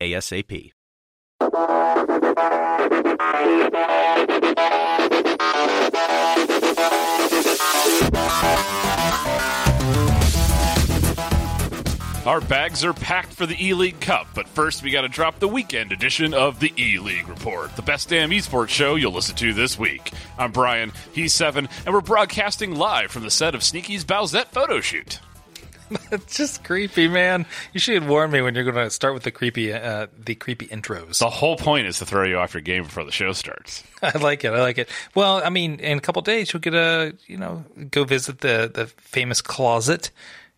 ASAP. Our bags are packed for the E League Cup, but first we got to drop the weekend edition of the E League Report, the best damn esports show you'll listen to this week. I'm Brian, he's Seven, and we're broadcasting live from the set of Sneaky's Bowsette photo shoot. It's just creepy, man. You should warn me when you're going to start with the creepy, uh, the creepy intros. The whole point is to throw you off your game before the show starts. I like it. I like it. Well, I mean, in a couple days, you'll get a, you know, go visit the the famous closet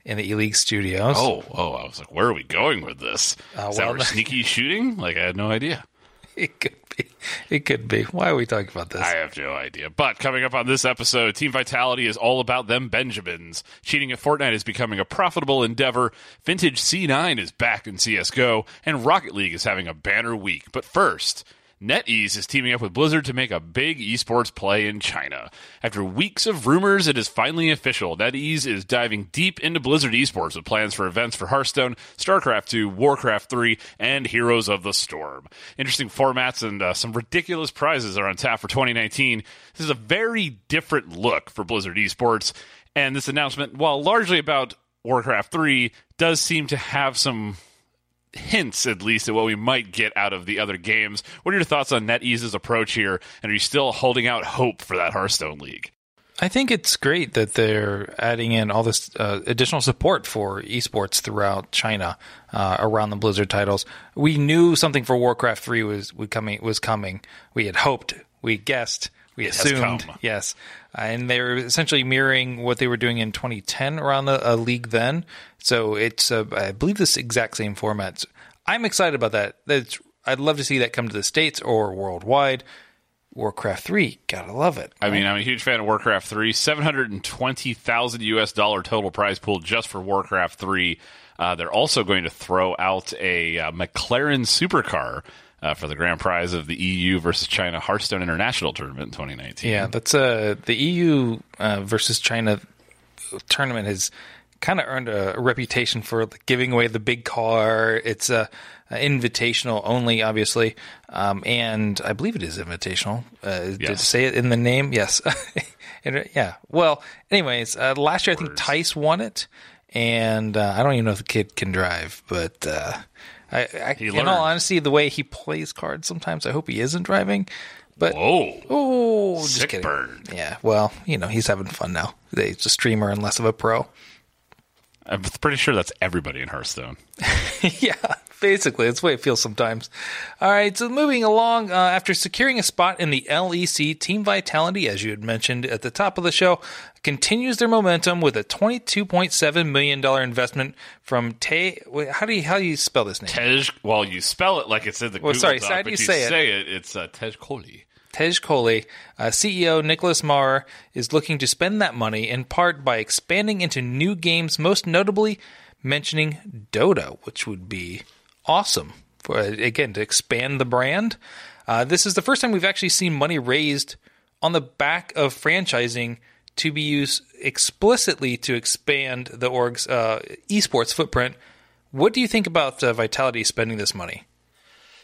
in the E League studios. Oh, oh, I was like, where are we going with this? Uh, is that well, where Sneaky's shooting? Like, I had no idea. it could be. It could be. Why are we talking about this? I have no idea. But coming up on this episode, Team Vitality is all about them Benjamins. Cheating at Fortnite is becoming a profitable endeavor. Vintage C9 is back in CSGO, and Rocket League is having a banner week. But first, NetEase is teaming up with Blizzard to make a big esports play in China. After weeks of rumors, it is finally official. NetEase is diving deep into Blizzard esports with plans for events for Hearthstone, StarCraft 2, Warcraft 3, and Heroes of the Storm. Interesting formats and uh, some ridiculous prizes are on tap for 2019. This is a very different look for Blizzard esports, and this announcement, while largely about Warcraft 3, does seem to have some hints at least at what we might get out of the other games. What are your thoughts on NetEase's approach here? And are you still holding out hope for that Hearthstone League? I think it's great that they're adding in all this uh, additional support for esports throughout China uh, around the Blizzard titles. We knew something for Warcraft Three was was coming. Was coming. We had hoped. We guessed. We assumed. Yes, uh, and they're essentially mirroring what they were doing in 2010 around the uh, league then. So it's uh, I believe this exact same format. I'm excited about that. That's I'd love to see that come to the states or worldwide. Warcraft 3, gotta love it. I mean, I'm a huge fan of Warcraft 3. 720,000 US dollar total prize pool just for Warcraft 3. Uh, they're also going to throw out a uh, McLaren supercar uh, for the grand prize of the EU versus China Hearthstone International Tournament in 2019. Yeah, that's uh the EU uh, versus China tournament has kind of earned a, reputation for giving away the big car. It's a, invitational only, obviously, um, and I believe it is invitational. Uh, Did it say it in the name? Yes. Yeah. Well, anyways, uh, last year I think Tice won it, and uh, I don't even know if the kid can drive, but. I, I, in learned. all honesty, the way he plays cards, sometimes I hope he isn't driving. But Whoa. oh, just Sick kidding. burn. Yeah, well, you know, he's having fun now. He's a streamer and less of a pro. I'm pretty sure that's everybody in Hearthstone. yeah, basically, that's the way it feels sometimes. All right, so moving along, uh, after securing a spot in the LEC, Team Vitality, as you had mentioned at the top of the show, continues their momentum with a $22.7 million investment from Te. How do you how do you spell this name? Tej, well, you spell it like it's in the Well, Google sorry, Doc, how do you say it? say it. It's uh, Tej Kohli. Tej Kohli, uh, CEO Nicholas Maurer, is looking to spend that money in part by expanding into new games, most notably mentioning Dota, which would be awesome for again to expand the brand. Uh, this is the first time we've actually seen money raised on the back of franchising to be used explicitly to expand the org's uh, esports footprint. What do you think about uh, Vitality spending this money?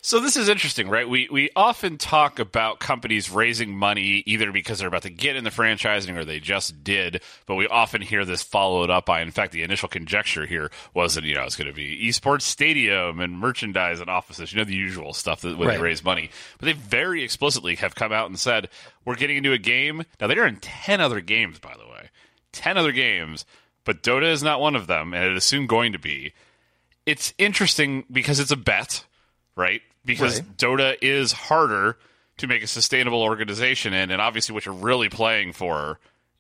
So this is interesting, right? We we often talk about companies raising money either because they're about to get in the franchising or they just did, but we often hear this followed up by. In fact, the initial conjecture here was that you know it's going to be esports stadium and merchandise and offices, you know, the usual stuff that when Right. they raise money. But they very explicitly have come out and said we're getting into a game. Now they're in ten other games, by the way, ten other games, but Dota is not one of them, and it is soon going to be it's interesting because it's a bet, right? Because Right. Dota is harder to make a sustainable organization in, and obviously, what you're really playing for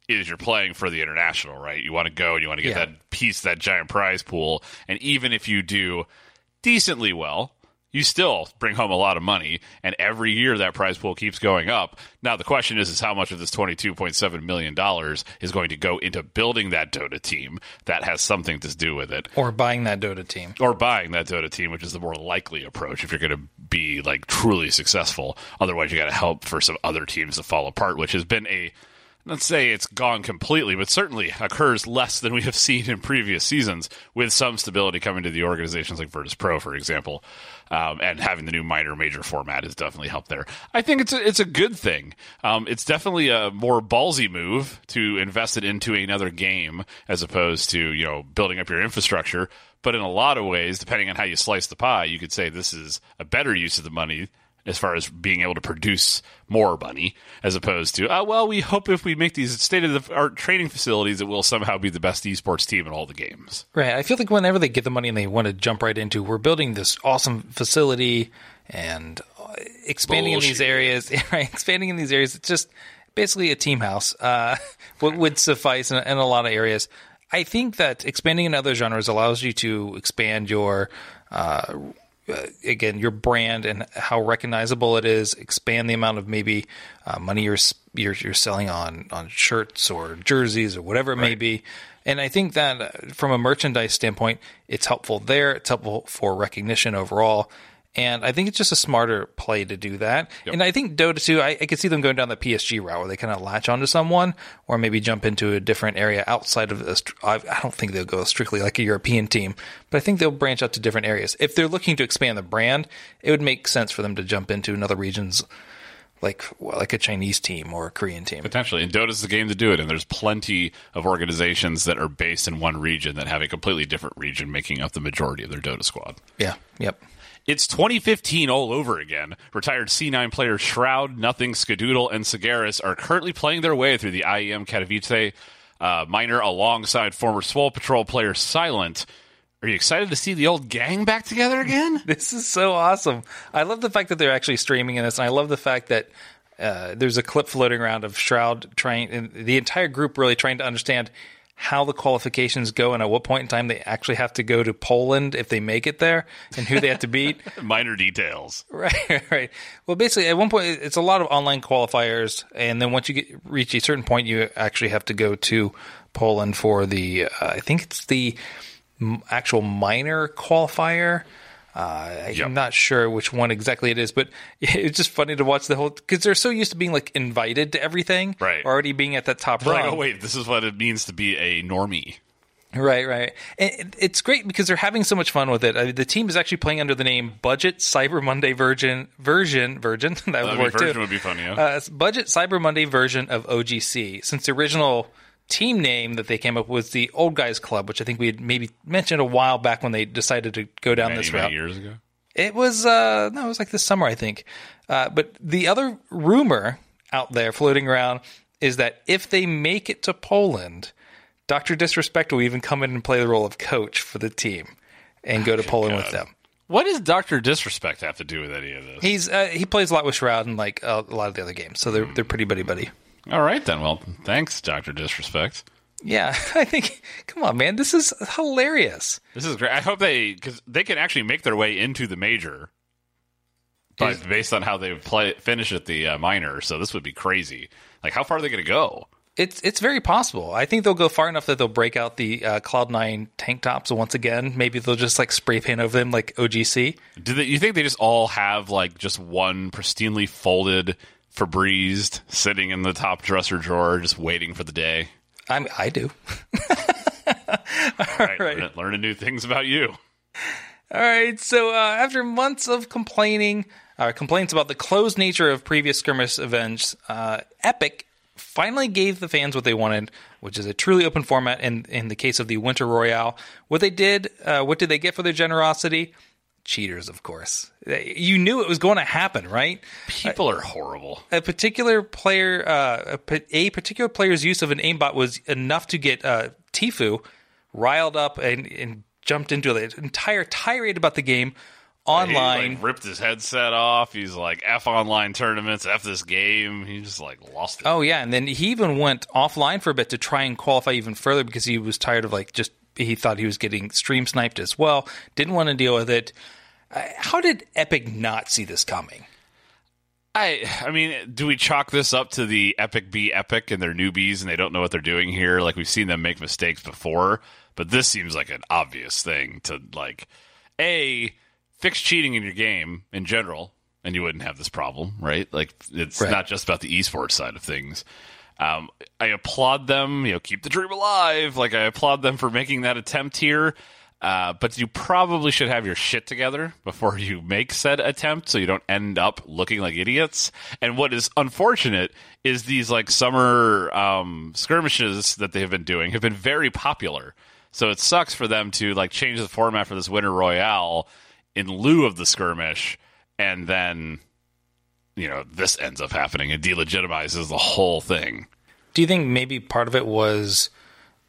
is you're playing for the international, right? You want to go and you want to get Yeah. that piece, that giant prize pool, and even if you do decently well, you still bring home a lot of money, and every year that prize pool keeps going up. Now the question is, is how much of this twenty two point seven million dollars is going to go into building that Dota team that has something to do with it, Or buying that Dota team. or buying that Dota team, which is the more likely approach if you're going to be like truly successful. Otherwise, you got to help for some other teams to fall apart, which has been a let's say it's gone completely, but certainly occurs less than we have seen in previous seasons, with some stability coming to the organizations like Virtus Pro, for example, um, and having the new minor major format has definitely helped there. I think it's a, it's a good thing. Um, it's definitely a more ballsy move to invest it into another game as opposed to you know building up your infrastructure. But in a lot of ways, depending on how you slice the pie, you could say this is a better use of the money as far as being able to produce more money, as opposed to, oh, well, we hope if we make these state of the art training facilities, it will somehow be the best esports team in all the games. Right. I feel like whenever they get the money and they want to jump right into, we're building this awesome facility and uh, expanding in these areas, right? Expanding in these areas, it's just basically a team house. Uh, would, would suffice in, in a lot of areas. I think that expanding in other genres allows you to expand your, uh, again, your brand and how recognizable it is. Expand the amount of maybe uh, money you're, you're you're selling on on shirts or jerseys or whatever it may be. And I think that uh, from a merchandise standpoint, it's helpful there. It's helpful for recognition overall. And I think it's just a smarter play to do that. And I think Dota 2, I, I could see them going down the PSG route where they kind of latch onto someone or maybe jump into a different area outside of this. I I don't think they'll go strictly like a European team, but I think they'll branch out to different areas. If they're looking to expand the brand, it would make sense for them to jump into another regions like well, like a Chinese team or a Korean team. Potentially. And Dota's the game to do it. And there's plenty of organizations that are based in one region that have a completely different region making up the majority of their Dota squad. Yeah. Yep. It's 2015 all over again. Retired C9 players Shroud, Nothing, Skadoodle, and Sean Gares are currently playing their way through the IEM Katowice uh, minor alongside former Swole Patrol player Silent. Are you excited to see the old gang back together again? This is so awesome. I love the fact that they're actually streaming in this, and I love the fact that uh, there's a clip floating around of Shroud trying, and the entire group really trying to understand how the qualifications go and at what point in time they actually have to go to Poland if they make it there, and who they have to beat. Minor details. Right, right. Well, basically, at one point, it's a lot of online qualifiers, and then once you get reach a certain point, you actually have to go to Poland for the. Uh, I think it's the m- actual minor qualifier. Uh, Yep. I'm not sure which one exactly it is, but it's just funny to watch the whole because they're so used to being like invited to everything, Right. Already being at that top rung. oh, wait, this is what it means to be a normie. Right, right. And it's great because they're having so much fun with it. I mean, the team is actually playing under the name Budget Cyber Monday Virgin Version Virgin. that would mean, work version too. would be funny, yeah. Uh, Budget Cyber Monday version of OGC. Since the original team name that they came up with was the Old Guys Club, which I think we had maybe mentioned a while back when they decided to go down many, this route. years ago. It was uh no, it was like this summer, I think. Uh, but the other rumor out there floating around is that if they make it to Poland, Doctor Disrespect will even come in and play the role of coach for the team and go to Poland with them. What does Doctor Disrespect have to do with any of this? He's uh, he plays a lot with Shroud and like uh, a lot of the other games, so they're they're pretty buddy buddy. All right then. Well, thanks, Doctor Disrespect. Yeah, I think. Come on, man, this is hilarious. This is great. I hope they because they can actually make their way into the major, but Is- based on how they play finish at the uh, minor, so this would be crazy. Like, how far are they going to go? It's it's very possible. I think they'll go far enough that they'll break out the uh, Cloud Nine tank tops once again. Maybe they'll just like spray paint over them like OGC. Do they, you think they just all have like just one pristinely folded Febreze sitting in the top dresser drawer, just waiting for the day? I I do. All Right. Learning, learning new things about you. All right. So uh, after months of complaining, uh, complaints about the closed nature of previous skirmish events, uh, Epic finally gave the fans what they wanted, which is a truly open format. In in the case of the Winter Royale, what they did, uh, what did they get for their generosity? Cheaters, of course. You knew it was going to happen, right? People are horrible. a particular player, uh, a, particular player's use of an aimbot was enough to get uh, Tfue riled up and, and jumped into the entire tirade about the game online. He like ripped his headset off. He's like F online tournaments, F this game. He just like lost it. oh yeah, and then he even went offline for a bit to try and qualify even further because he was tired of like just he thought he was getting stream sniped as well. Didn't want to deal with it. Uh, how did Epic not see this coming? I I mean, do we chalk this up to the Epic be Epic and they're newbies and they don't know what they're doing here? Like we've seen them make mistakes before, but this seems like an obvious thing to like a fix cheating in your game in general, and you wouldn't have this problem, right? Like it's Right. not just about the esports side of things. Um, I applaud them, you know, keep the dream alive. Like I applaud them for making that attempt here. Uh, but you probably should have your shit together before you make said attempt so you don't end up looking like idiots. And what is unfortunate is these like summer um, skirmishes that they have been doing have been very popular. So it sucks for them to like change the format for this winter royale in lieu of the skirmish and then you know this ends up happening and delegitimizes the whole thing. Do you think maybe part of it was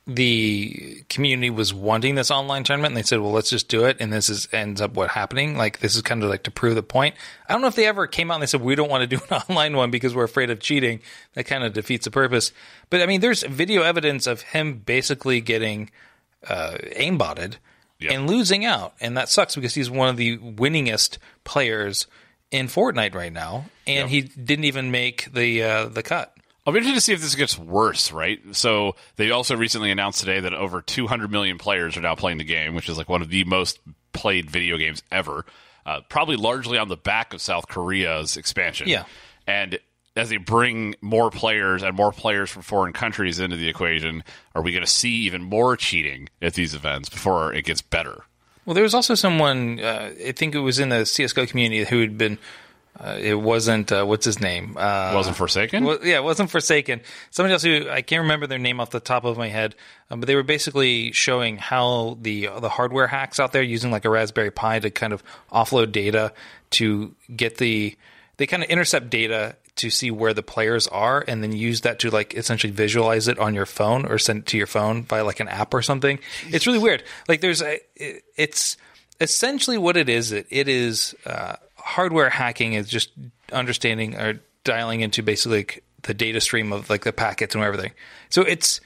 the community was wanting this online tournament and they said, well, let's just do it. And this is ends up what happening. Like this is kind of like to prove the point. I don't know if they ever came out and they said, we don't want to do an online one because we're afraid of cheating. That kind of defeats the purpose. But I mean, there's video evidence of him basically getting uh, aimbotted Yep. and losing out. And that sucks because he's one of the winningest players in Fortnite right now. And he didn't even make the, uh, the cut. I'll be interested to see if this gets worse, right? So they also recently announced today that over 200 million players are now playing the game, which is like one of the most played video games ever. Uh, probably largely on the back of South Korea's expansion. Yeah. And as they bring more players and more players from foreign countries into the equation, are we going to see even more cheating at these events before it gets better? Well, there was also someone, uh, I think it was in the CSGO community who had been, uh, it wasn't, uh, what's his name? Uh, Wasn't Forsaken? well, yeah, it wasn't Forsaken. Somebody else who, I can't remember their name off the top of my head, um, but they were basically showing how the, the hardware hacks out there using like a Raspberry Pi to kind of offload data to get the, they kind of intercept data to see where the players are and then use that to like essentially visualize it on your phone or send it to your phone via like an app or something. It's really weird. Like there's a, it- it's essentially what it is. It, it is uh, hardware hacking is just understanding or dialing into basically like the data stream of like the packets and everything. So it's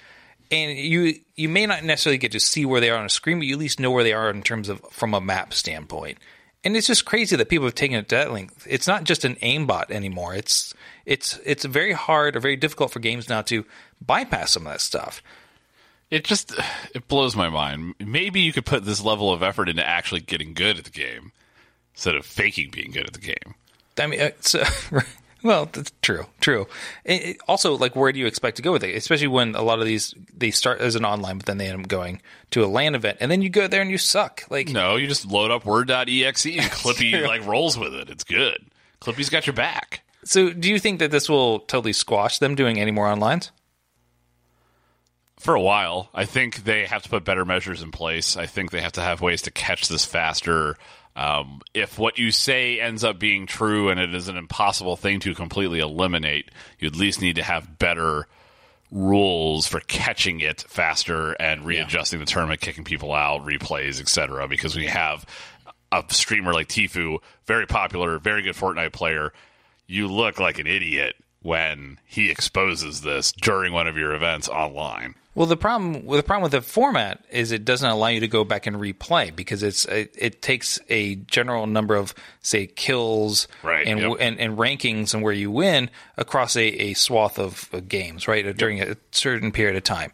and you you may not necessarily get to see where they are on a screen, but you at least know where they are in terms of from a map standpoint. And it's just crazy that people have taken it to that length. It's not just an aimbot anymore. It's it's it's very hard or very difficult for games now to bypass some of that stuff. it just it blows my mind. Maybe you could put this level of effort into actually getting good at the game instead of faking being good at the game. I mean, uh, so, well, that's true, true. It, it- also, like, where do you expect to go with it? Especially when a lot of these they start as an online, but then they end up going to a LAN event, and then you go there and you suck. Like, No, you just load up Word.exe and Clippy like rolls with it. It's good. Clippy's got your back. so do you think that this will totally squash them doing any more onlines? For a while, I think they have to put better measures in place. I think they have to have ways to catch this faster. Um, if what you say ends up being true and it is an impossible thing to completely eliminate, you at least need to have better rules for catching it faster and readjusting the tournament, kicking people out, replays, etc. Because we have a streamer like Tfue, very popular, very good Fortnite player, you look like an idiot when he exposes this during one of your events online. Well, the problem well, the problem with the format is it doesn't allow you to go back and replay because it's it, it takes a general number of say kills Right, and, yep. and and rankings and where you win across a, a swath of, of games right uh, during a certain period of time.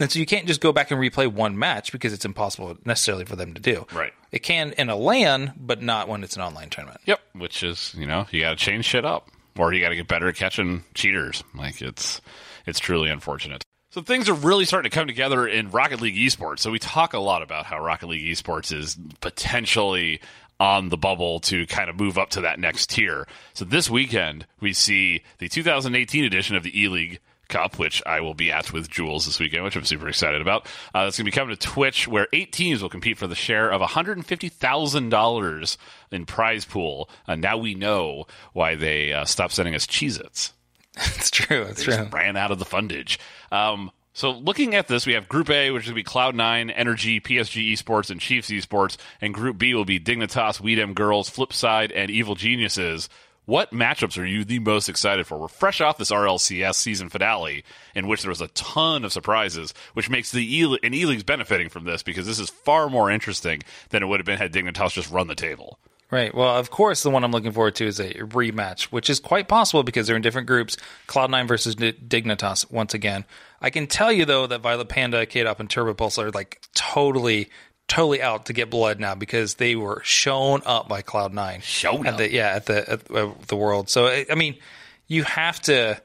And so you can't just go back and replay one match because it's impossible necessarily for them to do. Right. It can in a LAN, but not when it's an online tournament. Yep. Which is, you know, you got to change shit up, or you got to get better at catching cheaters. Like it's, it's truly unfortunate. So things are really starting to come together in Rocket League esports. So we talk a lot about how Rocket League esports is potentially on the bubble to kind of move up to that next tier. So this weekend we see the 2018 edition of the E League Cup, which I will be at with Jules this weekend, which I'm super excited about. Uh, that's going to be coming to Twitch, where eight teams will compete for the share of $150,000 in prize pool. Uh, now we know why they uh, stopped sending us Cheez Its. It's true. It's true. Just ran out of the fundage. Um, so looking at this, we have Group A, which is going to be Cloud9, NRG, PSG Esports, and Chiefs Esports, and Group B will be Dignitas, We Dem Girlz, Flipside, and Evil Geniuses. What matchups are you the most excited for? We're fresh off this RLCS season finale, in which there was a ton of surprises, which makes the E and E League's benefiting from this because this is far more interesting than it would have been had Dignitas just run the table. Right. Well, of course, the one I'm looking forward to is a rematch, which is quite possible because they're in different groups. Cloud9 versus Dignitas once again. I can tell you though that ViolentPanda, Kaydop, and Turbopolsa are like totally, totally out to get blood now because they were shown up by Cloud9. Shown at up? The, yeah, at the at uh, the world. So I mean, you have to,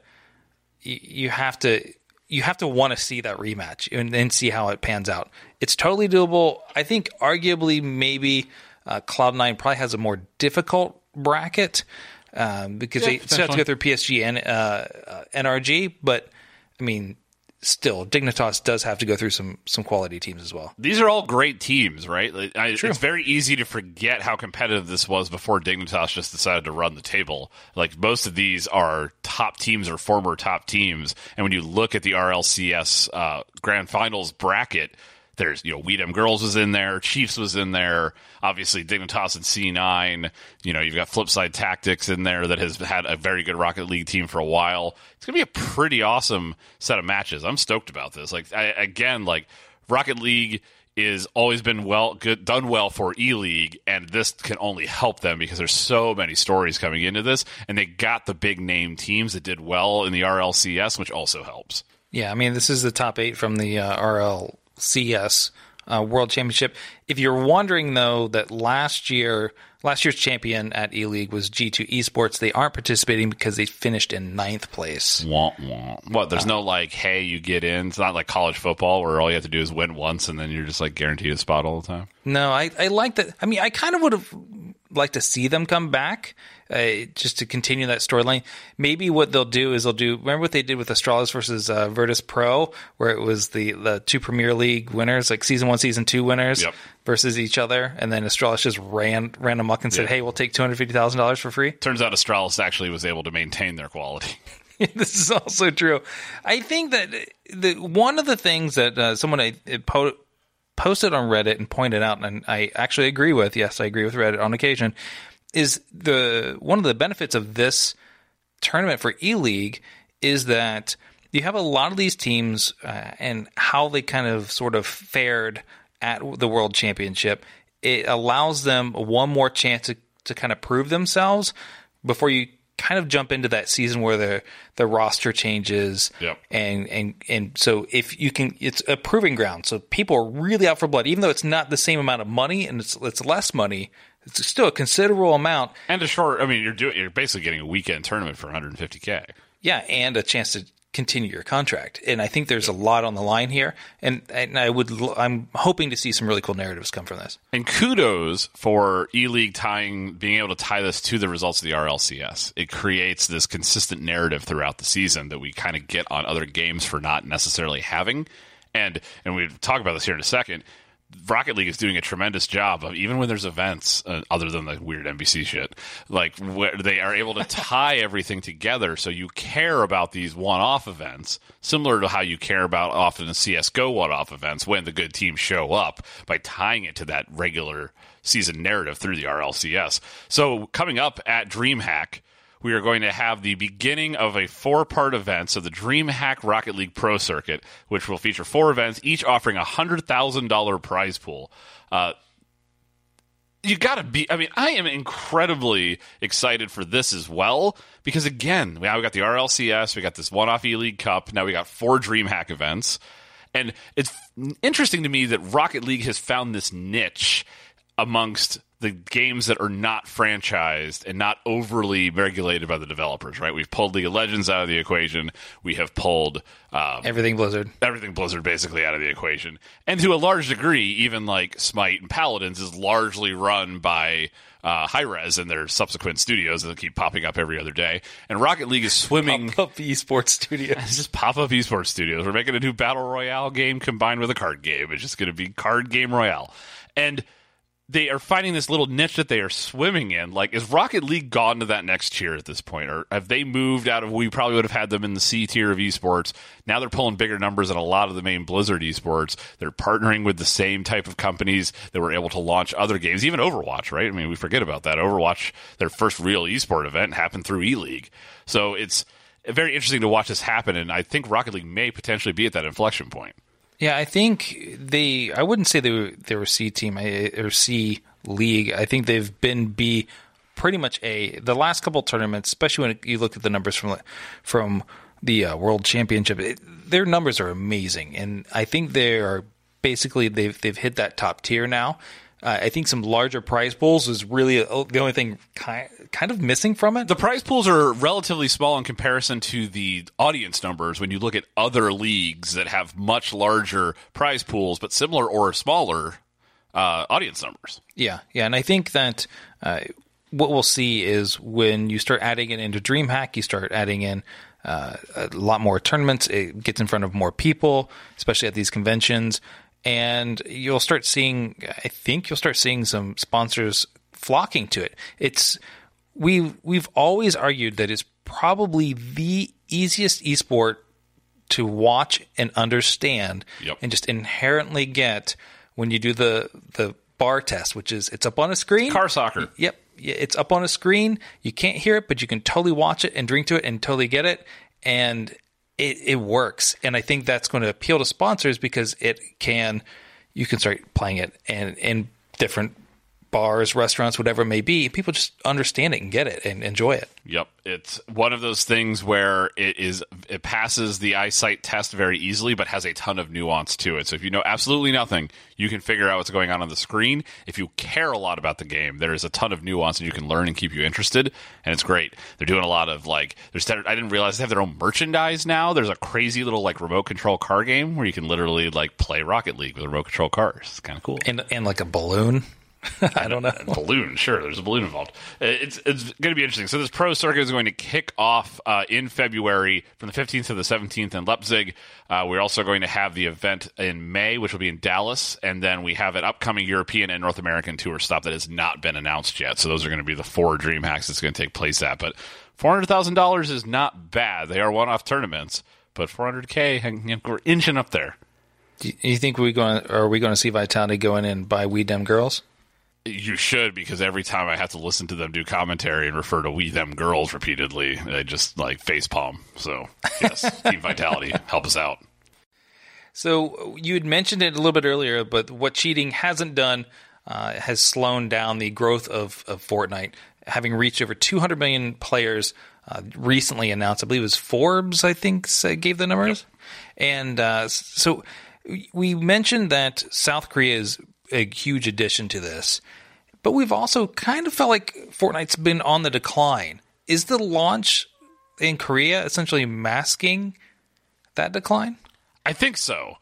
you have to you have to want to see that rematch and then see how it pans out. It's totally doable. I think arguably maybe uh, Cloud9 probably has a more difficult bracket um, because Yeah, they still have to go through. PSG and uh, uh, NRG. But I mean, still, Dignitas does have to go through some some quality teams as well. These are all great teams, right? Like, I, it's very easy to forget how competitive this was before Dignitas just decided to run the table. Like most of these are top teams or former top teams, and when you look at the RLCS uh, Grand Finals bracket, there's you know We Dem Girlz was in there, Chiefs was in there, obviously Dignitas and C9. You know you've got Flipside Tactics in there that has had a very good Rocket League team for a while. It's gonna be a pretty awesome set of matches. I'm stoked about this. Like I, again, like Rocket League is always been well good done well for E League, and this can only help them because there's so many stories coming into this, and they got the big name teams that did well in the RLCS, which also helps. Yeah, I mean, this is the top eight from the uh, RLCS uh, World Championship. If you're wondering, though, that last year, last year's champion at E League was G2 Esports. They aren't participating because they finished in ninth place. Wah, wah. What? There's no like, hey, you get in. It's not like college football where all you have to do is win once and then you're just like guaranteed a spot all the time. No, I, I like that. I mean, I kind of would have liked to see them come back uh, just to continue that storyline. Maybe what they'll do is they'll do. Remember what they did with Astralis versus uh, Virtus Pro, where it was the the two Premier League winners, like season one, season two winners, Yep. versus each other, and then Astralis just ran ran amok and said, Yeah. "Hey, we'll take two hundred fifty thousand dollars for free." Turns out Astralis actually was able to maintain their quality. this is also true. I think that the one of the things that uh, someone I, po- posted on Reddit and pointed out, and I actually agree with. Yes, I agree with Reddit on occasion. Is the one of the benefits of this tournament for E League is that you have a lot of these teams uh, and how they kind of sort of fared at the World Championship. It allows them one more chance to, to kind of prove themselves before you kind of jump into that season where the the roster changes Yep. and and and so if you can it's a proving ground so people are really out for blood even though it's not the same amount of money and it's it's less money it's still a considerable amount And a short, I mean, you're doing, you're basically getting a weekend tournament for 150k. yeah and a chance to continue your contract and i think there's a lot on the line here and and i would I'm hoping to see some really cool narratives come from this And kudos for E League tying, being able to tie this to the results of the RLCS. It creates this consistent narrative throughout the season that we kind of get on other games for not necessarily having. And and we talk about this here in a second. Rocket League is doing a tremendous job of even when there's events, uh, other than the weird NBC shit, like where they are able to tie everything together, so you care about these one-off events, similar to how you care about often the CS:GO one-off events when the good teams show up by tying it to that regular season narrative through the RLCS. So coming up at DreamHack, we are going to have the beginning of a four part event, so the DreamHack Rocket League Pro Circuit, which will feature four events, each offering a $100,000 prize pool. Uh, you gotta be. I mean, I am incredibly excited for this as well because again, now we got the RLCS, we got this one-off E League Cup, now we got four DreamHack events, and it's interesting to me that Rocket League has found this niche amongst the games that are not franchised and not overly regulated by the developers. Right? We've pulled League of Legends out of the equation. We have pulled. Um, everything blizzard everything Blizzard basically out of the equation. And to a large degree, even like Smite and Paladins is largely run by uh, Hi-Rez and their subsequent studios that keep popping up every other day. And Rocket League is swimming. up esports studios It's just pop up esports studios. We're making a new battle royale game combined with a card game. It's just going to be card game royale. And they are finding this little niche that they are swimming in. Like, is Rocket League gone to that next tier at this point? Or have they moved out of, we probably would have had them in the C tier of esports. Now they're pulling bigger numbers than a lot of the main Blizzard esports. They're partnering with the same type of companies that were able to launch other games, even Overwatch, right? I mean, we forget about that. Overwatch, their first real esport event happened through E League. So it's very interesting to watch this happen. And I think Rocket League may potentially be at that inflection point. Yeah, I think they. I wouldn't say they were they were C team or C league. I think they've been B pretty much A. The last couple tournaments, especially when you look at the numbers from from the uh, World Championship, it, their numbers are amazing, and I think they are basically they've they've hit that top tier now. Uh, I think some larger prize pools is really uh, the only thing kind kind of missing from it. The prize pools are relatively small in comparison to the audience numbers when you look at other leagues that have much larger prize pools, but similar or smaller uh, audience numbers. Yeah, yeah, and I think that uh, what we'll see is when you start adding it into DreamHack, you start adding in uh, a lot more tournaments. It gets in front of more people, especially at these conventions and you'll start seeing I think you'll start seeing some sponsors flocking to it. It's we we've always argued that it's probably the easiest esport to watch and understand Yep. and just inherently get when you do the the bar test, which is it's up on a screen. Car soccer. Yep. It's up on a screen. You can't hear it, but you can totally watch it and drink to it and totally get it. And it, it works. And I think that's going to appeal to sponsors because it can, you can start playing it and in different bars, restaurants, whatever it may be. People just understand it and get it and enjoy it. Yep, it's one of those things where it is it passes the eyesight test very easily, but has a ton of nuance to it. So if you know absolutely nothing, you can figure out what's going on on the screen. If you care a lot about the game, there is a ton of nuance that you can learn and keep you interested, and it's great. They're doing a lot of like there's I didn't realize they have their own merchandise now. There's a crazy little like remote control car game where you can literally like play Rocket League with remote control cars. It's kind of cool. And, and like a balloon. I don't know. balloon. Sure, there's a balloon involved. Uh, It's it's going to be interesting. So this pro circuit is going to kick off uh, in February from the 15th to the 17th in Leipzig. Uh, we're also going to have the event in May, which will be in Dallas, and then we have an upcoming European and North American tour stop that has not been announced yet. So those are going to be the four dream hacks that's going to take place at. But four hundred thousand dollars is not bad. They are one-off tournaments, but 400k, and, you know, we're inching up there. Do you think we going are we going to see Vitality going in and buy We Dem Girlz? You should because every time I have to listen to them do commentary and refer to we them girls repeatedly, I just like face palm. So yes, Team Vitality, help us out. So you had mentioned it a little bit earlier, but what cheating hasn't done uh, has slowed down the growth of, of Fortnite, having reached over 200 million players. Uh, recently announced, I believe it was Forbes, I think, gave the numbers. And uh, so we mentioned that South Korea is a huge addition to this, but we've also kind of felt like Fortnite's been on the decline. Is the launch in Korea essentially masking that decline? I think so.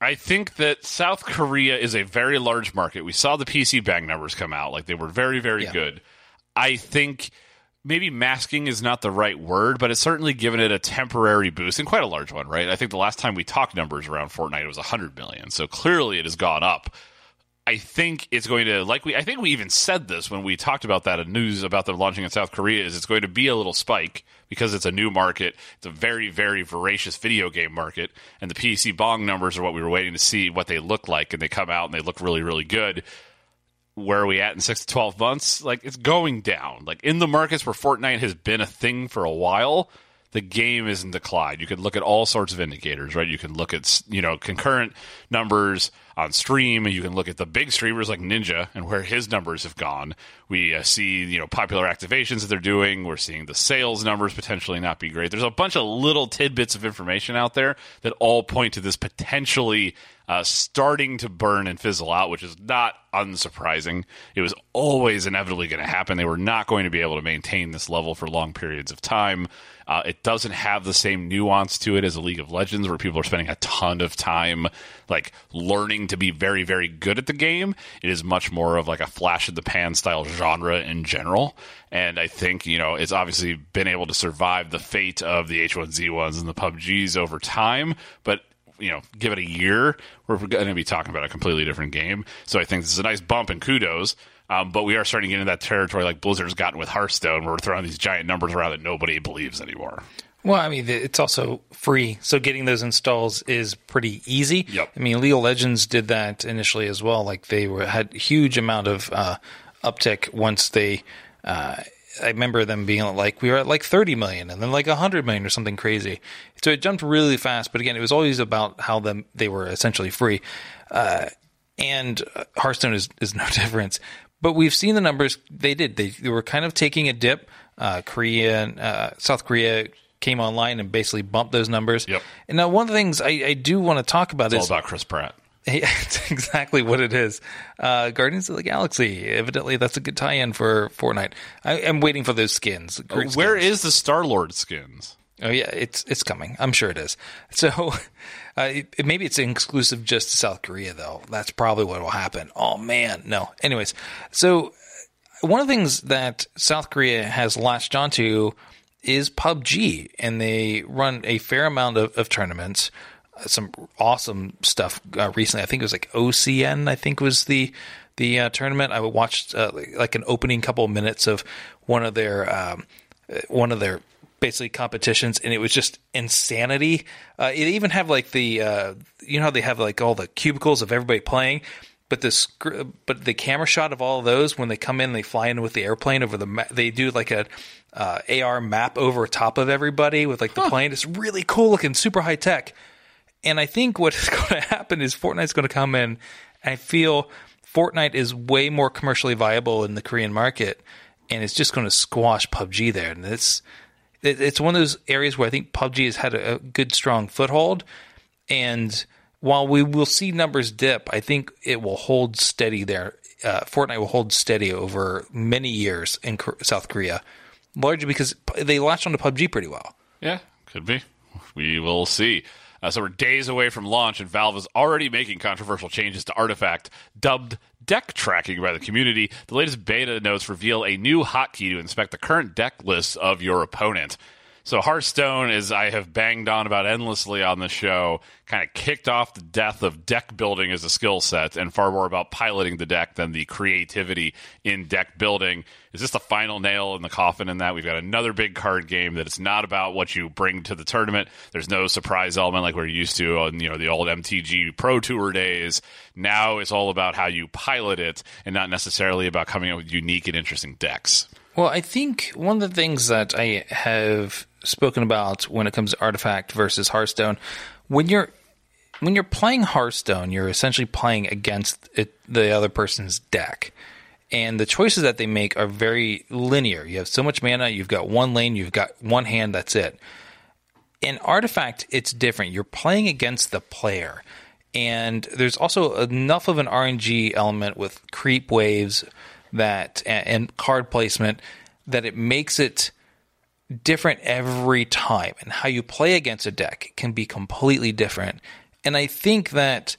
I think that South Korea is a very large market. We saw the PC Bang numbers come out; like they were very, very Yeah. good. I think maybe masking is not the right word, but it's certainly given it a temporary boost and quite a large one, right? I think the last time we talked numbers around Fortnite, it was 100 million. So clearly it has gone up. I think it's going to like we I think we even said this when we talked about that news about the launching in South Korea is it's going to be a little spike because it's a new market. It's a very very voracious video game market and the PC bang numbers are what we were waiting to see what they look like and they come out and they look really really good. Where are we at in 6 to 12 months? Like it's going down. Like in the markets where Fortnite has been a thing for a while, the game is in decline. You can look at all sorts of indicators, right? You can look at you know concurrent numbers on stream. You can look at the big streamers like Ninja and where his numbers have gone. We uh, see you know popular activations that they're doing. We're seeing the sales numbers potentially not be great. There's a bunch of little tidbits of information out there that all point to this potentially uh, starting to burn and fizzle out, which is not unsurprising. It was always inevitably going to happen. They were not going to be able to maintain this level for long periods of time. Uh, it doesn't have the same nuance to it as a League of Legends, where people are spending a ton of time like learning to be very, very good at the game. It is much more of like a flash in the pan style genre in general. And I think you know it's obviously been able to survive the fate of the H1Z1s and the PUBGs over time, but you know, give it a year, we're going to be talking about a completely different game. So I think this is a nice bump and kudos. Um, but we are starting to get into that territory like Blizzard's gotten with Hearthstone, where we're throwing these giant numbers around that nobody believes anymore. Well, I mean, it's also free, so getting those installs is pretty easy. Yep. I mean, League of Legends did that initially as well. Like they were had huge amount of uh, uptick once they. Uh, I remember them being like we were at like 30 million and then like 100 million or something crazy. So it jumped really fast. But again, it was always about how them they were essentially free. Uh, and Hearthstone is is no difference. But we've seen the numbers. They did. They, they were kind of taking a dip. Uh, Korea, uh, South Korea came online and basically bumped those numbers. Yep. And now one of the things I, I do want to talk about It's is all about Chris Pratt. it's exactly what it is. Uh, Guardians of the Galaxy. Evidently, that's a good tie-in for Fortnite. I am waiting for those skins. Where skins. is the Star Lord skins? Oh yeah, it's it's coming. I'm sure it is. So uh, it, maybe it's exclusive just to South Korea though. That's probably what will happen. Oh man, no. Anyways, so one of the things that South Korea has latched onto is PUBG, and they run a fair amount of, of tournaments. Uh, Some awesome stuff uh, recently. I think it was like OGN. I think was the the uh, tournament. I watched uh, like an opening couple of minutes of one of their um, uh, one of their basically competitions and it was just insanity uh, it even have like the uh, you know how they have like all the cubicles of everybody playing but the but the camera shot of all of those when they come in they fly in with the airplane over the ma- they do like a uh, AR map over top of everybody with like the plane it's really cool looking super high tech and I think what is going to happen is Fortnite's going to come in. And I feel Fortnite is way more commercially viable in the Korean market, and it's just going to squash PUBG there. And it's it, it's one of those areas where I think PUBG has had a, a good, strong foothold. And while we will see numbers dip, I think it will hold steady there. Uh, Fortnite will hold steady over many years in South Korea, largely because they latched onto PUBG pretty well. Yeah, could be. We will see. Uh, so we're days away from launch, and Valve is already making controversial changes to Artifact, dubbed deck tracking by the community. The latest beta notes reveal a new hotkey to inspect the current deck lists of your opponent. So Hearthstone, is I have banged on about endlessly on the show, kind of kicked off the death of deck building as a skill set, and far more about piloting the deck than the creativity in deck building. Is this the final nail in the coffin? In that we've got another big card game that it's not about what you bring to the tournament. There's no surprise element like we're used to on you know the old MTG Pro Tour days. Now it's all about how you pilot it, and not necessarily about coming up with unique and interesting decks. Well, I think one of the things that I have spoken about when it comes to Artifact versus Hearthstone, when you're when you're playing Hearthstone, you're essentially playing against it, the other person's deck. And the choices that they make are very linear. You have so much mana, you've got one lane, you've got one hand, that's it. In Artifact, it's different. You're playing against the player. And there's also enough of an RNG element with creep waves that and, and card placement that it makes it different every time. And how you play against a deck can be completely different. And I think that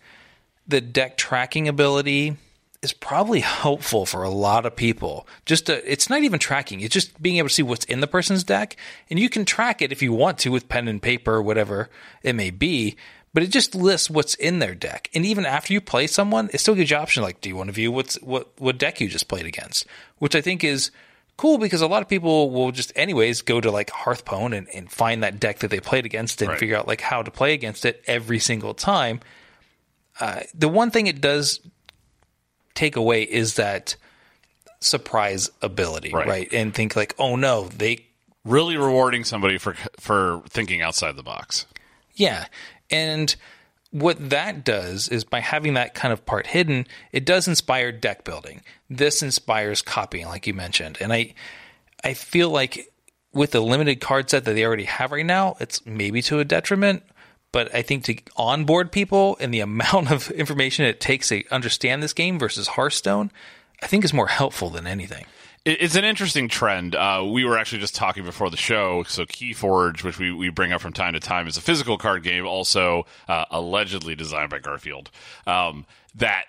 the deck tracking ability is probably helpful for a lot of people. Just to, it's not even tracking; it's just being able to see what's in the person's deck, and you can track it if you want to with pen and paper, or whatever it may be. But it just lists what's in their deck, and even after you play someone, it still gives you option like, do you want to view what's what what deck you just played against? Which I think is cool because a lot of people will just anyways go to like Hearthstone and, and find that deck that they played against and Right. figure out like how to play against it every single time. Uh, the one thing it does take away is that surprise ability, Right. right? And think like, oh no, they Really rewarding somebody for for thinking outside the box. Yeah. And what that does is by having that kind of part hidden, it does inspire deck building. This inspires copying, like you mentioned. And I I feel like with the limited card set that they already have right now, it's maybe to a detriment. But I think to onboard people and the amount of information it takes to understand this game versus Hearthstone, I think is more helpful than anything. It- It's an interesting trend. Uh, we were actually just talking before the show. So, Keyforge, which we, we bring up from time to time, is a physical card game, also uh, allegedly designed by Garfield, um, that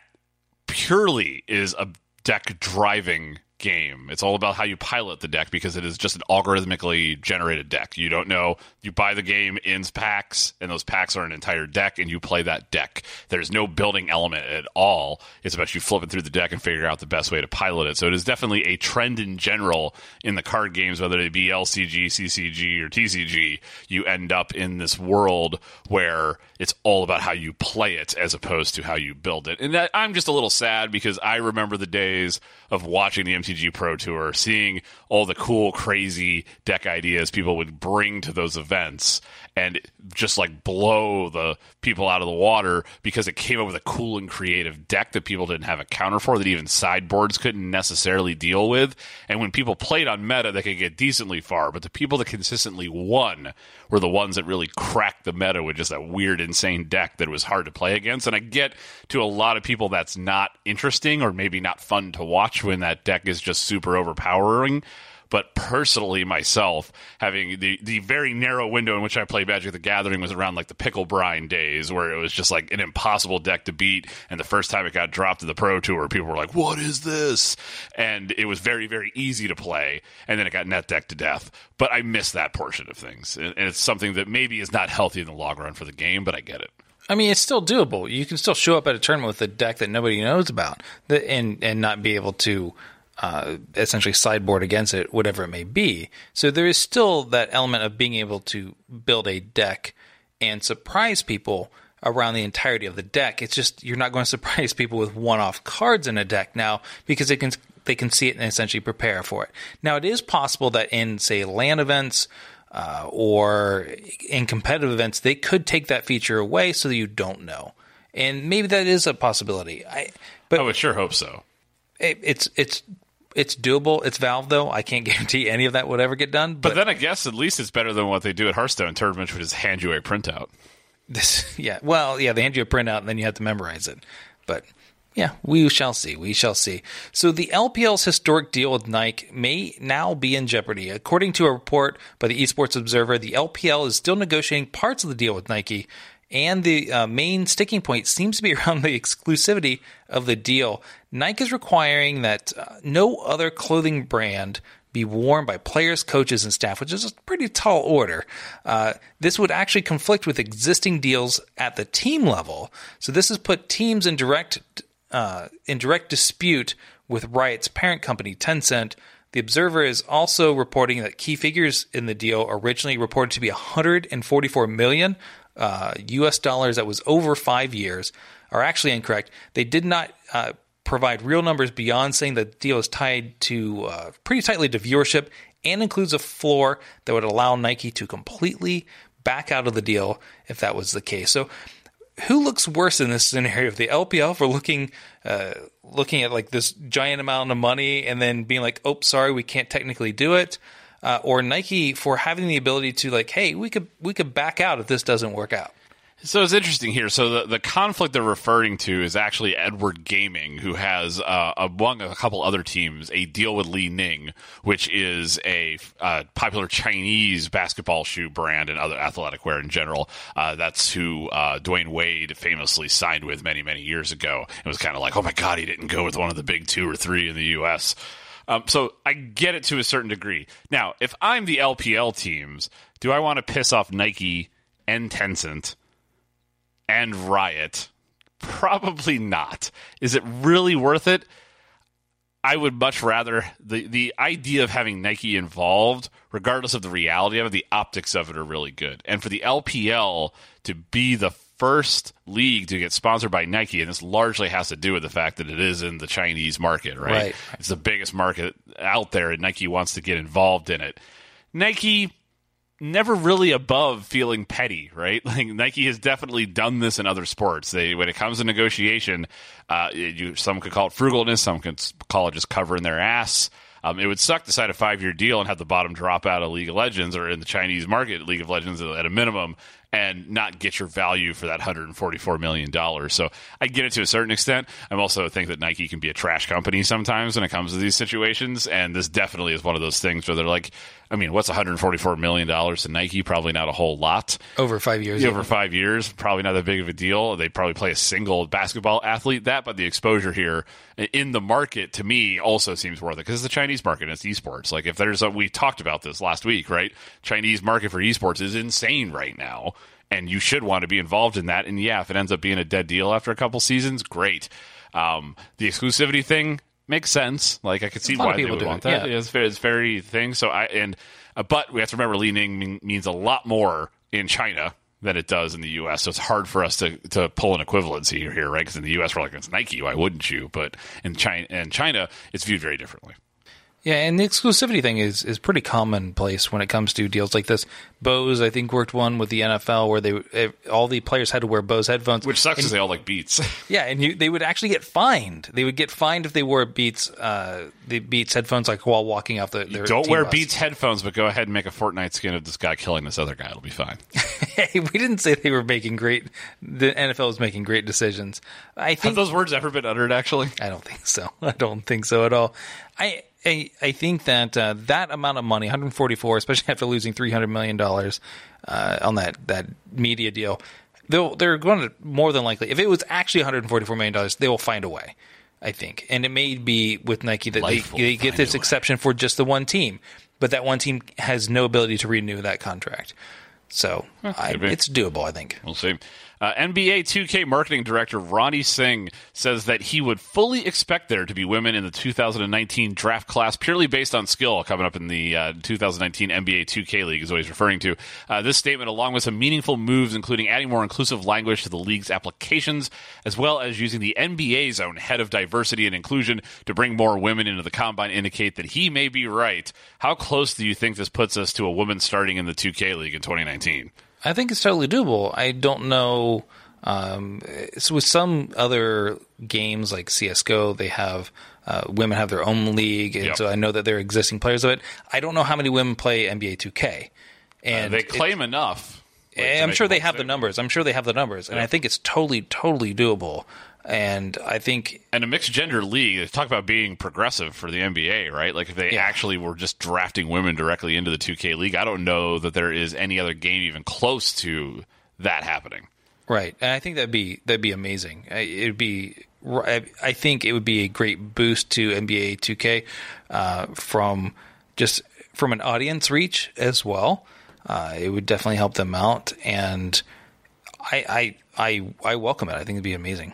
purely is a deck driving game. It's all about how you pilot the deck because it is just an algorithmically generated deck. You don't know. You buy the game in packs, and those packs are an entire deck, and you play that deck. There's no building element at all. It's about you flipping through the deck and figuring out the best way to pilot it. So it is definitely a trend in general in the card games, whether it be LCG, CCG, or TCG. You end up in this world where it's all about how you play it as opposed to how you build it. And that I'm just a little sad because I remember the days of watching the MTG MTG Pro Tour, seeing all the cool, crazy deck ideas people would bring to those events, and just like blow the people out of the water because it came up with a cool and creative deck that people didn't have a counter for, that even sideboards couldn't necessarily deal with. And when people played on meta, they could get decently far, but the people that consistently won were the ones that really cracked the meta with just that weird, insane deck that was hard to play against. And I get to a lot of people that's not interesting or maybe not fun to watch when that deck is just super overpowering. But personally, myself, having the, the very narrow window in which I played Magic the Gathering was around like the Pickle Brine days, where it was just like an impossible deck to beat. And the first time it got dropped to the Pro Tour, people were like, what is this? And it was very, very easy to play. And then it got net decked to death. But I miss that portion of things. And it's something that maybe is not healthy in the long run for the game, but I get it. I mean, it's still doable. You can still show up at a tournament with a deck that nobody knows about, and and not be able to uh, essentially sideboard against it, whatever it may be. So there is still that element of being able to build a deck and surprise people around the entirety of the deck. It's just you're not going to surprise people with one-off cards in a deck now because they can they can see it and essentially prepare for it. Now it is possible that in say LAN events uh, or in competitive events they could take that feature away so that you don't know, and maybe that is a possibility. I but I would sure hope so. It, it's it's it's doable. It's Valve though. I can't guarantee any of that would ever get done. But, But then I guess at least it's better than what they do at Hearthstone tournaments, which is hand you a printout. this, yeah, well, yeah, they hand you a printout and then you have to memorize it. But yeah, we shall see. We shall see. So the LPL's historic deal with Nike may now be in jeopardy. According to a report by the Esports Observer, the LPL is still negotiating parts of the deal with Nike, and the uh, main sticking point seems to be around the exclusivity of the deal. Nike is requiring that uh, no other clothing brand be worn by players, coaches, and staff, which is a pretty tall order. Uh, this would actually conflict with existing deals at the team level. So this has put teams in direct uh, in direct dispute with Riot's parent company, Tencent. The Observer is also reporting that key figures in the deal originally reported to be 144 million uh, U.S. dollars. That was over five years. Are actually incorrect. They did not uh, provide real numbers beyond saying the deal is tied to uh, pretty tightly to viewership and includes a floor that would allow Nike to completely back out of the deal if that was the case. So, who looks worse in this scenario? The LPL for looking uh, looking at like this giant amount of money and then being like, "Oh, sorry, we can't technically do it," uh, or Nike for having the ability to like, "Hey, we could we could back out if this doesn't work out." So it's interesting here. So the, the conflict they're referring to is actually Edward Gaming, who has, uh, among a couple other teams, a deal with Li Ning, which is a uh, popular Chinese basketball shoe brand and other athletic wear in general. Uh, that's who uh, Dwyane Wade famously signed with many, many years ago. It was kind of like, oh my God, he didn't go with one of the big two or three in the U.S. Um, so I get it to a certain degree. Now, if I'm the LPL teams, do I want to piss off Nike and Tencent? and Riot? Probably not. Is it really worth it? I would much rather the the idea of having Nike involved, regardless of the reality of it, the optics of it are really good. And for the LPL to be the first league to get sponsored by Nike, and this largely has to do with the fact that it is in the Chinese market, right? Right. It's the biggest market out there, and Nike wants to get involved in it. Nike never really above feeling petty, right? Like Nike has definitely done this in other sports. They when it comes to negotiation, uh, you, some could call it frugalness, some could call it just covering their ass. Um, it would suck to sign a five year deal and have the bottom drop out of League of Legends or in the Chinese market, League of Legends at a minimum, and not get your value for that $144 million. So I get it to a certain extent. I'm also think that Nike can be a trash company sometimes when it comes to these situations. And this definitely is one of those things where they're like, I mean, what's $144 million to Nike? Probably not a whole lot. Over five years. Yeah, over five years, probably not that big of a deal. They probably play a single basketball athlete that, but the exposure here in the market to me also seems worth it because it's the Chinese market and it's esports. Like if there's a, we talked about this last week, right? Chinese market for esports is insane right now, and you should want to be involved in that. And yeah, if it ends up being a dead deal after a couple seasons, great. Um, the exclusivity thing makes sense. Like I could see why they people would do want it, that. yeah. It's very, it's very thing. So I and uh, but we have to remember Li Ning mean, means a lot more in China than it does in the U.S. So it's hard for us to, to pull an equivalency here, right? Because in the U.S. we're like it's Nike, why wouldn't you? But in China, in China, it's viewed very differently. Yeah, and the exclusivity thing is is pretty commonplace when it comes to deals like this. Bose, I think, worked one with the NFL where they eh, all the players had to wear Bose headphones, Which sucks because they all like Beats. Yeah, and you, they would actually get fined. They would get fined if they wore Beats, uh, the Beats headphones, like while walking off the. Their Don't wear bus. Beats headphones, but go ahead and make a Fortnite skin of this guy killing this other guy. It'll be fine. Hey, we didn't say they were making great. The NFL was making great decisions. I Have think. those words ever been uttered? Actually, I don't think so. I don't think so at all. I I, I think that uh, that amount of money, 144, especially after losing 300 million dollars uh, on that that media deal, they'll they're going to more than likely, if it was actually 144 million dollars, they will find a way. I think, and it may be with Nike that they, Life will they get this exception for just the one team, but that one team has no ability to renew that contract. So I, could it's doable, I think. We'll see. Uh, NBA 2K marketing director Ronnie Singh says that he would fully expect there to be women in the 2019 draft class purely based on skill coming up in the uh, 2019 NBA 2K league, is what he's referring to. Uh, this statement, along with some meaningful moves, including adding more inclusive language to the league's applications, as well as using the NBA's own head of diversity and inclusion to bring more women into the combine, indicate that he may be right. How close do you think this puts us to a woman starting in the 2K league in 2019? I think it's totally doable. I don't know. Um, it's with some other games like CS:GO, they have uh, women have their own league, and Yep. so I know that there are existing players of it. I don't know how many women play NBA 2K, and they it- claim enough. like, I'm sure they have the numbers. I'm sure they have the numbers, and I think it's totally, totally doable. And I think and a mixed gender league. They talk about being progressive for the NBA, right? Like if they Yeah. actually were just drafting women directly into the 2K league, I don't know that there is any other game even close to that happening. Right, and I think that'd be that'd be amazing. I- It'd be, I I think it would be a great boost to NBA 2K uh, from just from an audience reach as well. Uh, it would definitely help them out, and I I I, I welcome it. I think it'd be amazing.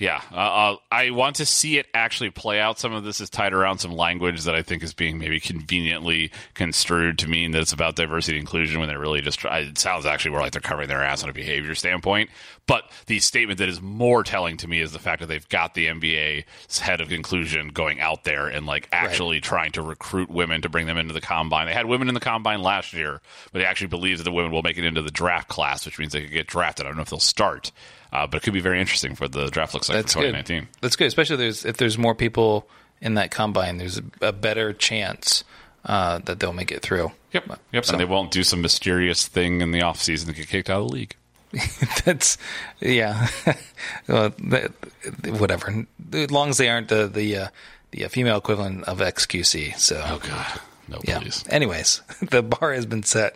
Yeah, uh, uh, I want to see it actually play out. Some of this is tied around some language that I think is being maybe conveniently construed to mean that it's about diversity and inclusion when they're really just. It sounds actually more like they're covering their ass on a behavior standpoint. But the statement that is more telling to me is the fact that they've got the NBA's head of inclusion going out there and like actually trying to recruit women to bring them into the combine. They had women in the combine last year, but they actually believe that the women will make it into the draft class, which means they could get drafted. I don't know if they'll start. Uh, but it could be very interesting for the draft looks like That's for good. 2019. That's good, especially if there's if there's more people in that combine. There's a, a better chance uh, that they'll make it through. Yep. Yep. So- And they won't do some mysterious thing in the offseason to get kicked out of the league. That's yeah. well, that, whatever. As long as they aren't the the uh, the female equivalent of XQC. So Oh God. No, yeah. please. Anyways, the bar has been set.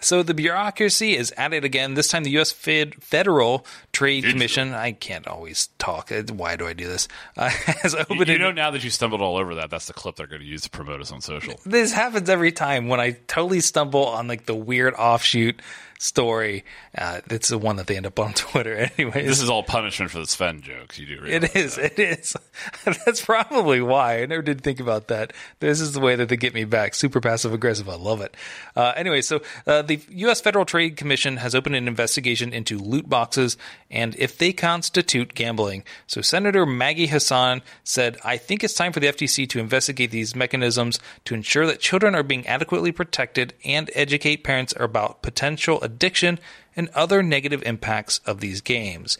So the bureaucracy is at it again. This time, the U.S. Fed, Federal Trade Commission. I can't always talk. Uh, Why do I do this? Uh, has You, opened. you an- know, now that you stumbled all over that, that's the clip they're going to use to promote us on social. this happens every time when I totally stumble on like the weird offshoot story. Uh, it's the one that they end up on Twitter, anyways. This is all punishment for the Sven jokes. You do realize It is. It is. That's probably why I never did think about that. This is the way that they get me back. Super passive aggressive. I love it. Uh, anyway, so uh, the U.S. Federal Trade Commission has opened an investigation into loot boxes and if they constitute gambling. So Senator Maggie Hassan said, "I think it's time for the FTC to investigate these mechanisms to ensure that children are being adequately protected and educate parents about potential addiction and other negative impacts of these games."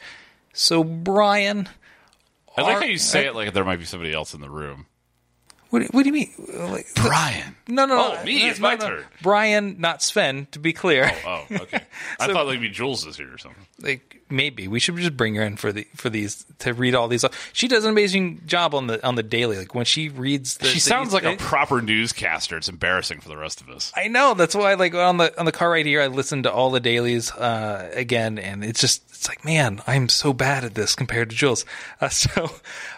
So, Brian. I like how you say it like there might be somebody else in the room. What, what do you mean? Like, Brian. no, no, no. Oh, me, no, it's no, my no. turn. Brian, not Sven, to be clear. Oh, okay. I thought like maybe Jules is here or something. Like maybe we should just bring her in for the for these to read all these. She does an amazing job on the on the daily. Like when she reads, the, She the- sounds like a proper newscaster. It's embarrassing for the rest of us. I know. That's why, like on the on the car right here, I listened to all the dailies uh, again, and it's just it's like, man, I'm so bad at this compared to Jules. Uh, so,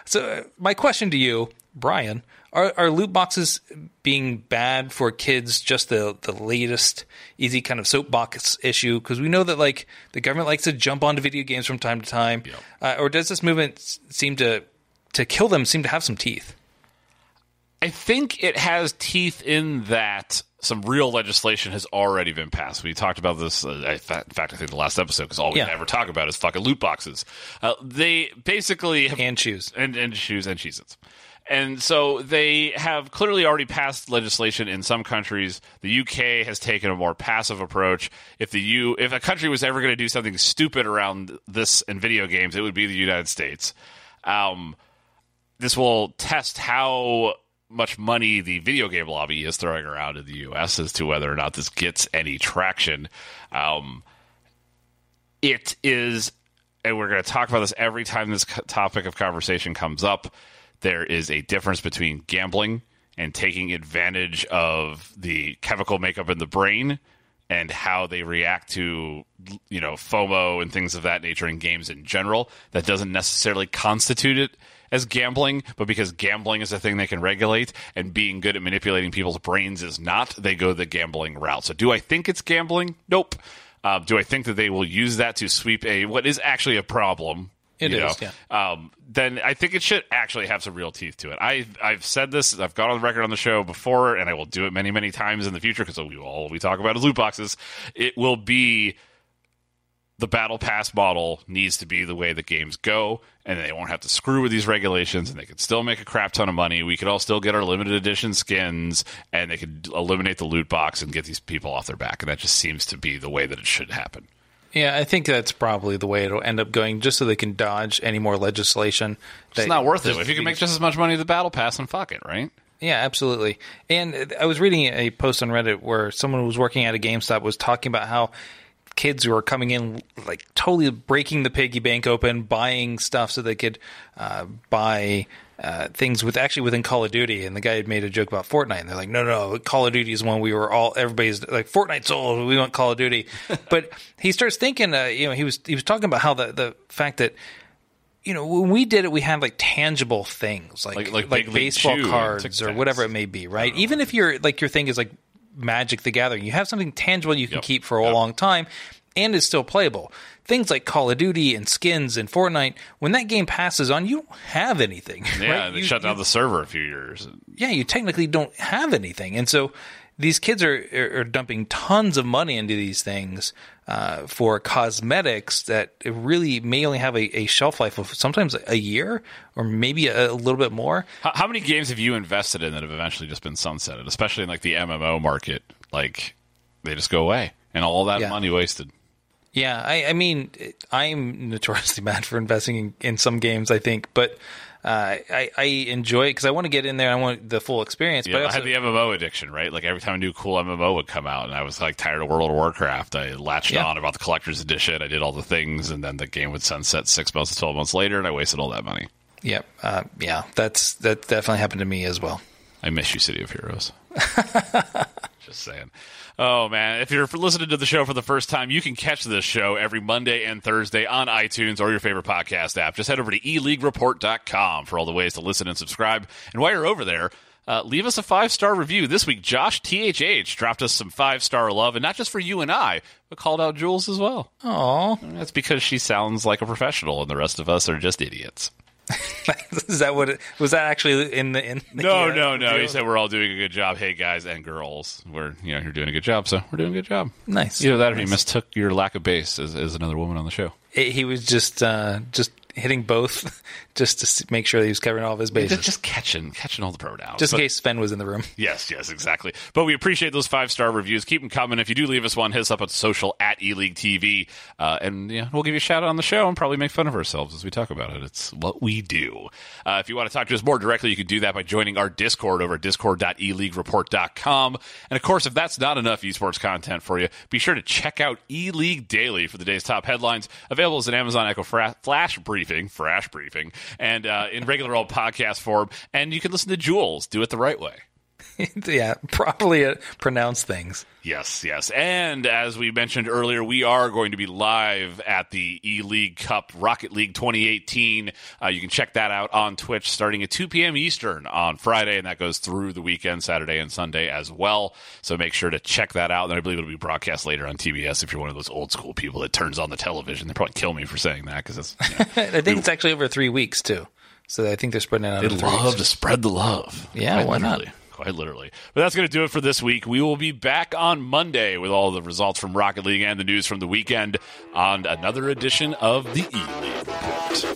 so uh, my question to you, Brian, are are loot boxes being bad for kids? Just the the latest easy kind of soapbox issue? Because we know that like the government likes to jump onto video games from time to time, uh, or does this movement seem to to kill them? Seem to have some teeth? I think it has teeth in that some real legislation has already been passed. We talked about this, uh, in fact, in fact, I think the last episode, because all we Yeah. ever talk about is fucking loot boxes. Uh, they basically have And shoes. and, and shoes and Cheez-Its. And so they have clearly already passed legislation in some countries. The UK has taken a more passive approach. If the U, if a country was ever going to do something stupid around this and video games, it would be the United States. Um, this will test how much money the video game lobby is throwing around in the U.S. as to whether or not this gets any traction. Um, it is, and we're going to talk about this every time this topic of conversation comes up. There is a difference between gambling and taking advantage of the chemical makeup in the brain and how they react to you know FOMO and things of that nature in games in general. That doesn't necessarily constitute it as gambling, but because gambling is a thing they can regulate and being good at manipulating people's brains is not, they go the gambling route. So do I think it's gambling? Nope. Uh, do I think that they will use that to sweep a what is actually a problem? It you is, know, yeah. um, then I think it should actually have some real teeth to it. I I've said this, I've gone on the record on the show before, and I will do it many many times in the future because we all we talk about is loot boxes. It will be the battle pass model needs to be the way the games go, and they won't have to screw with these regulations, and they can still make a crap ton of money. We could all still get our limited edition skins, and they could eliminate the loot box and get these people off their back. And that just seems to be the way that it should happen. Yeah, I think that's probably the way it'll end up going, just so they can dodge any more legislation. It's not worth it. If you can make just as much money as the battle pass, then fuck it, right? Yeah, absolutely. And I was reading a post on Reddit where someone who was working at a GameStop was talking about how kids who are coming in like totally breaking the piggy bank open, buying stuff so they could uh, buy uh, things with actually within Call of Duty. And the guy had made a joke about Fortnite, and they're like, "No, no, Call of Duty is one we were all everybody's like Fortnite's old. We want Call of Duty." but he starts thinking, uh, you know, he was he was talking about how the the fact that you know, when we did it, we had like tangible things, like Like- like, like baseball cards or whatever it may be, right? Even if you're like your thing is like Magic the Gathering, you have something tangible you can Yep. keep for a Yep. long time, and is still playable. Things like Call of Duty and skins and Fortnite, when that game passes on, you don't have anything. Yeah, right? they You- shut down you- the server a few years. yeah, you technically don't have anything. And so these kids are, are, dumping tons of money into these things uh, for cosmetics that really may only have a, a shelf life of sometimes a year or maybe a, a little bit more. How, how many games have you invested in that have eventually just been sunsetted, especially in like the MMO market? Like they just go away and all that Yeah. money wasted. Yeah, I, I mean, I'm notoriously bad for investing in, in some games, I think, but uh, I, I enjoy it because I want to get in there. I want the full experience. Yeah, but I I, had the MMO addiction, right? Like every time a new cool MMO would come out, and I was like tired of World of Warcraft, I latched Yeah. on about the collector's edition. I did all the things, and then the game would sunset six months to twelve months later, and I wasted all that money. yeah, uh, yeah, that's that definitely happened to me as well. I miss you, City of Heroes. Just saying. Oh man, if you're listening to the show for the first time, you can catch this show every Monday and Thursday on iTunes or your favorite podcast app. Just head over to eleaguereport.com for all the ways to listen and subscribe. And while you're over there, uh, leave us a five star review. This week, Josh THH dropped us some five star love, and not just for you and I, but called out Jules as well. Oh, That's because she sounds like a professional, and the rest of us are just idiots. is that what it was? That actually in the in the, No, uh, no, no. He said we're all doing a good job. Hey, guys and girls, we're you know you're doing a good job, so we're doing a good job. Nice. Either that, or he mistook your lack of bass as, as another woman on the show. He- he was just uh, just hitting both, just to make sure that he was covering all of his bases, Just, just catching, catching all the pronouns. just in But- case Sven was in the room. Yes, yes, exactly. But we appreciate those five star reviews. Keep them coming. If you do leave us one, hit us up at social at ELEAGUE TV, uh, and yeah, we'll give you a shout out on the show and probably make fun of ourselves as we talk about it. It's what we do. Uh, if you want to talk to us more directly, you can do that by joining our Discord over at discord.eleaguereport.com. And of course, if that's not enough esports content for you, be sure to check out ELEAGUE Daily for the day's top headlines. Available as an Amazon Echo fra- Flash briefing, Flash briefing, and uh, in regular old podcast form. And you can listen to Jules do it the right way. yeah, properly uh, pronounce things. Yes, yes. And as we mentioned earlier, we are going to be live at the E League Cup Rocket League 2018. Uh, you can check that out on Twitch starting at 2 p.m. Eastern on Friday, and that goes through the weekend, Saturday and Sunday as well. So make sure to check that out. And I believe it'll be broadcast later on TBS if you're one of those old school people that turns on the television. They probably kill me for saying that because it's. You know, I think it's actually over three weeks too. So I think they're spreading it out. They love weeks. to spread the love. Yeah, why not? Quite literally. But that's going to do it for this week. We will be back on Monday with all the results from Rocket League and the news from the weekend on another edition of the E League Report.